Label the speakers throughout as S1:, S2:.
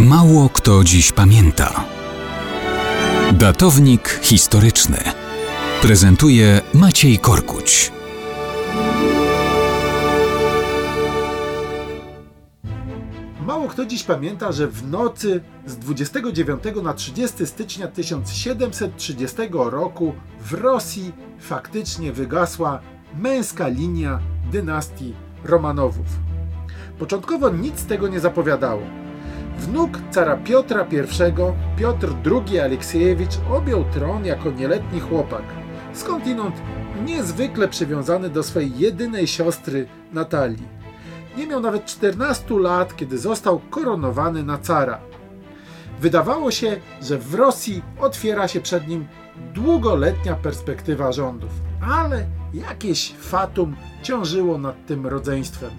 S1: Mało kto dziś pamięta. Datownik historyczny prezentuje Maciej Korkuć.
S2: Mało kto dziś pamięta, że w nocy z 29 na 30 stycznia 1730 roku w Rosji faktycznie wygasła męska linia dynastii Romanowów. Początkowo nic tego nie zapowiadało. Wnuk cara Piotra I, Piotr II Aleksiejewicz, objął tron jako nieletni chłopak, skądinąd niezwykle przywiązany do swojej jedynej siostry Natalii. Nie miał nawet 14 lat, kiedy został koronowany na cara. Wydawało się, że w Rosji otwiera się przed nim długoletnia perspektywa rządów, ale jakieś fatum ciążyło nad tym rodzeństwem.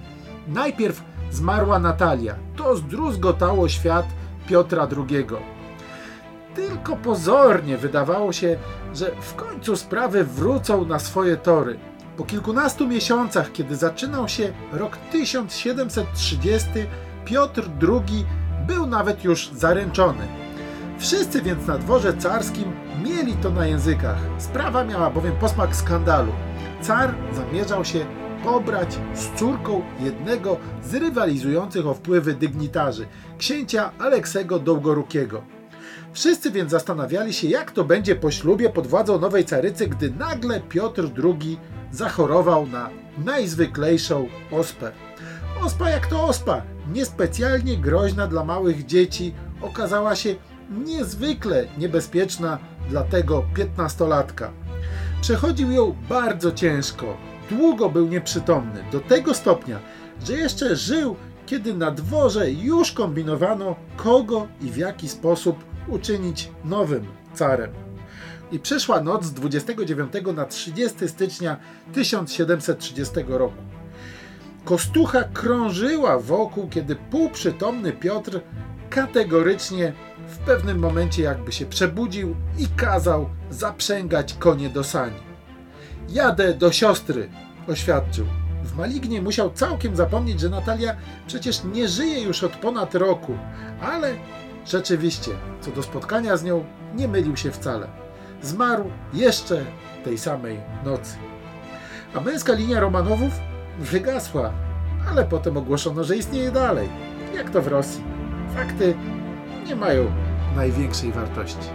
S2: Najpierw zmarła Natalia. To zdruzgotało świat Piotra II. Tylko pozornie wydawało się, że w końcu sprawy wrócą na swoje tory. Po kilkunastu miesiącach, kiedy zaczynał się rok 1730, Piotr II był nawet już zaręczony. Wszyscy więc na dworze carskim mieli to na językach. Sprawa miała bowiem posmak skandalu. Car zamierzał się pobrać z córką jednego z rywalizujących o wpływy dygnitarzy, księcia Aleksego Dołgorukiego. Wszyscy więc zastanawiali się, jak to będzie po ślubie pod władzą nowej carycy, gdy nagle Piotr II zachorował na najzwyklejszą ospę. Ospa jak to ospa, niespecjalnie groźna dla małych dzieci, okazała się niezwykle niebezpieczna dla tego piętnastolatka. Przechodził ją bardzo ciężko, długo był nieprzytomny, do tego stopnia, że jeszcze żył, kiedy na dworze już kombinowano, kogo i w jaki sposób uczynić nowym carem. I przyszła noc z 29 na 30 stycznia 1730 roku. Kostucha krążyła wokół, kiedy półprzytomny Piotr kategorycznie w pewnym momencie jakby się przebudził i kazał zaprzęgać konie do sani. Jadę do siostry, oświadczył. W Malignie musiał całkiem zapomnieć, że Natalia przecież nie żyje już od ponad roku, ale rzeczywiście, co do spotkania z nią, nie mylił się wcale. Zmarł jeszcze tej samej nocy. A męska linia Romanowów wygasła, ale potem ogłoszono, że istnieje dalej. Jak to w Rosji. Fakty nie mają największej wartości.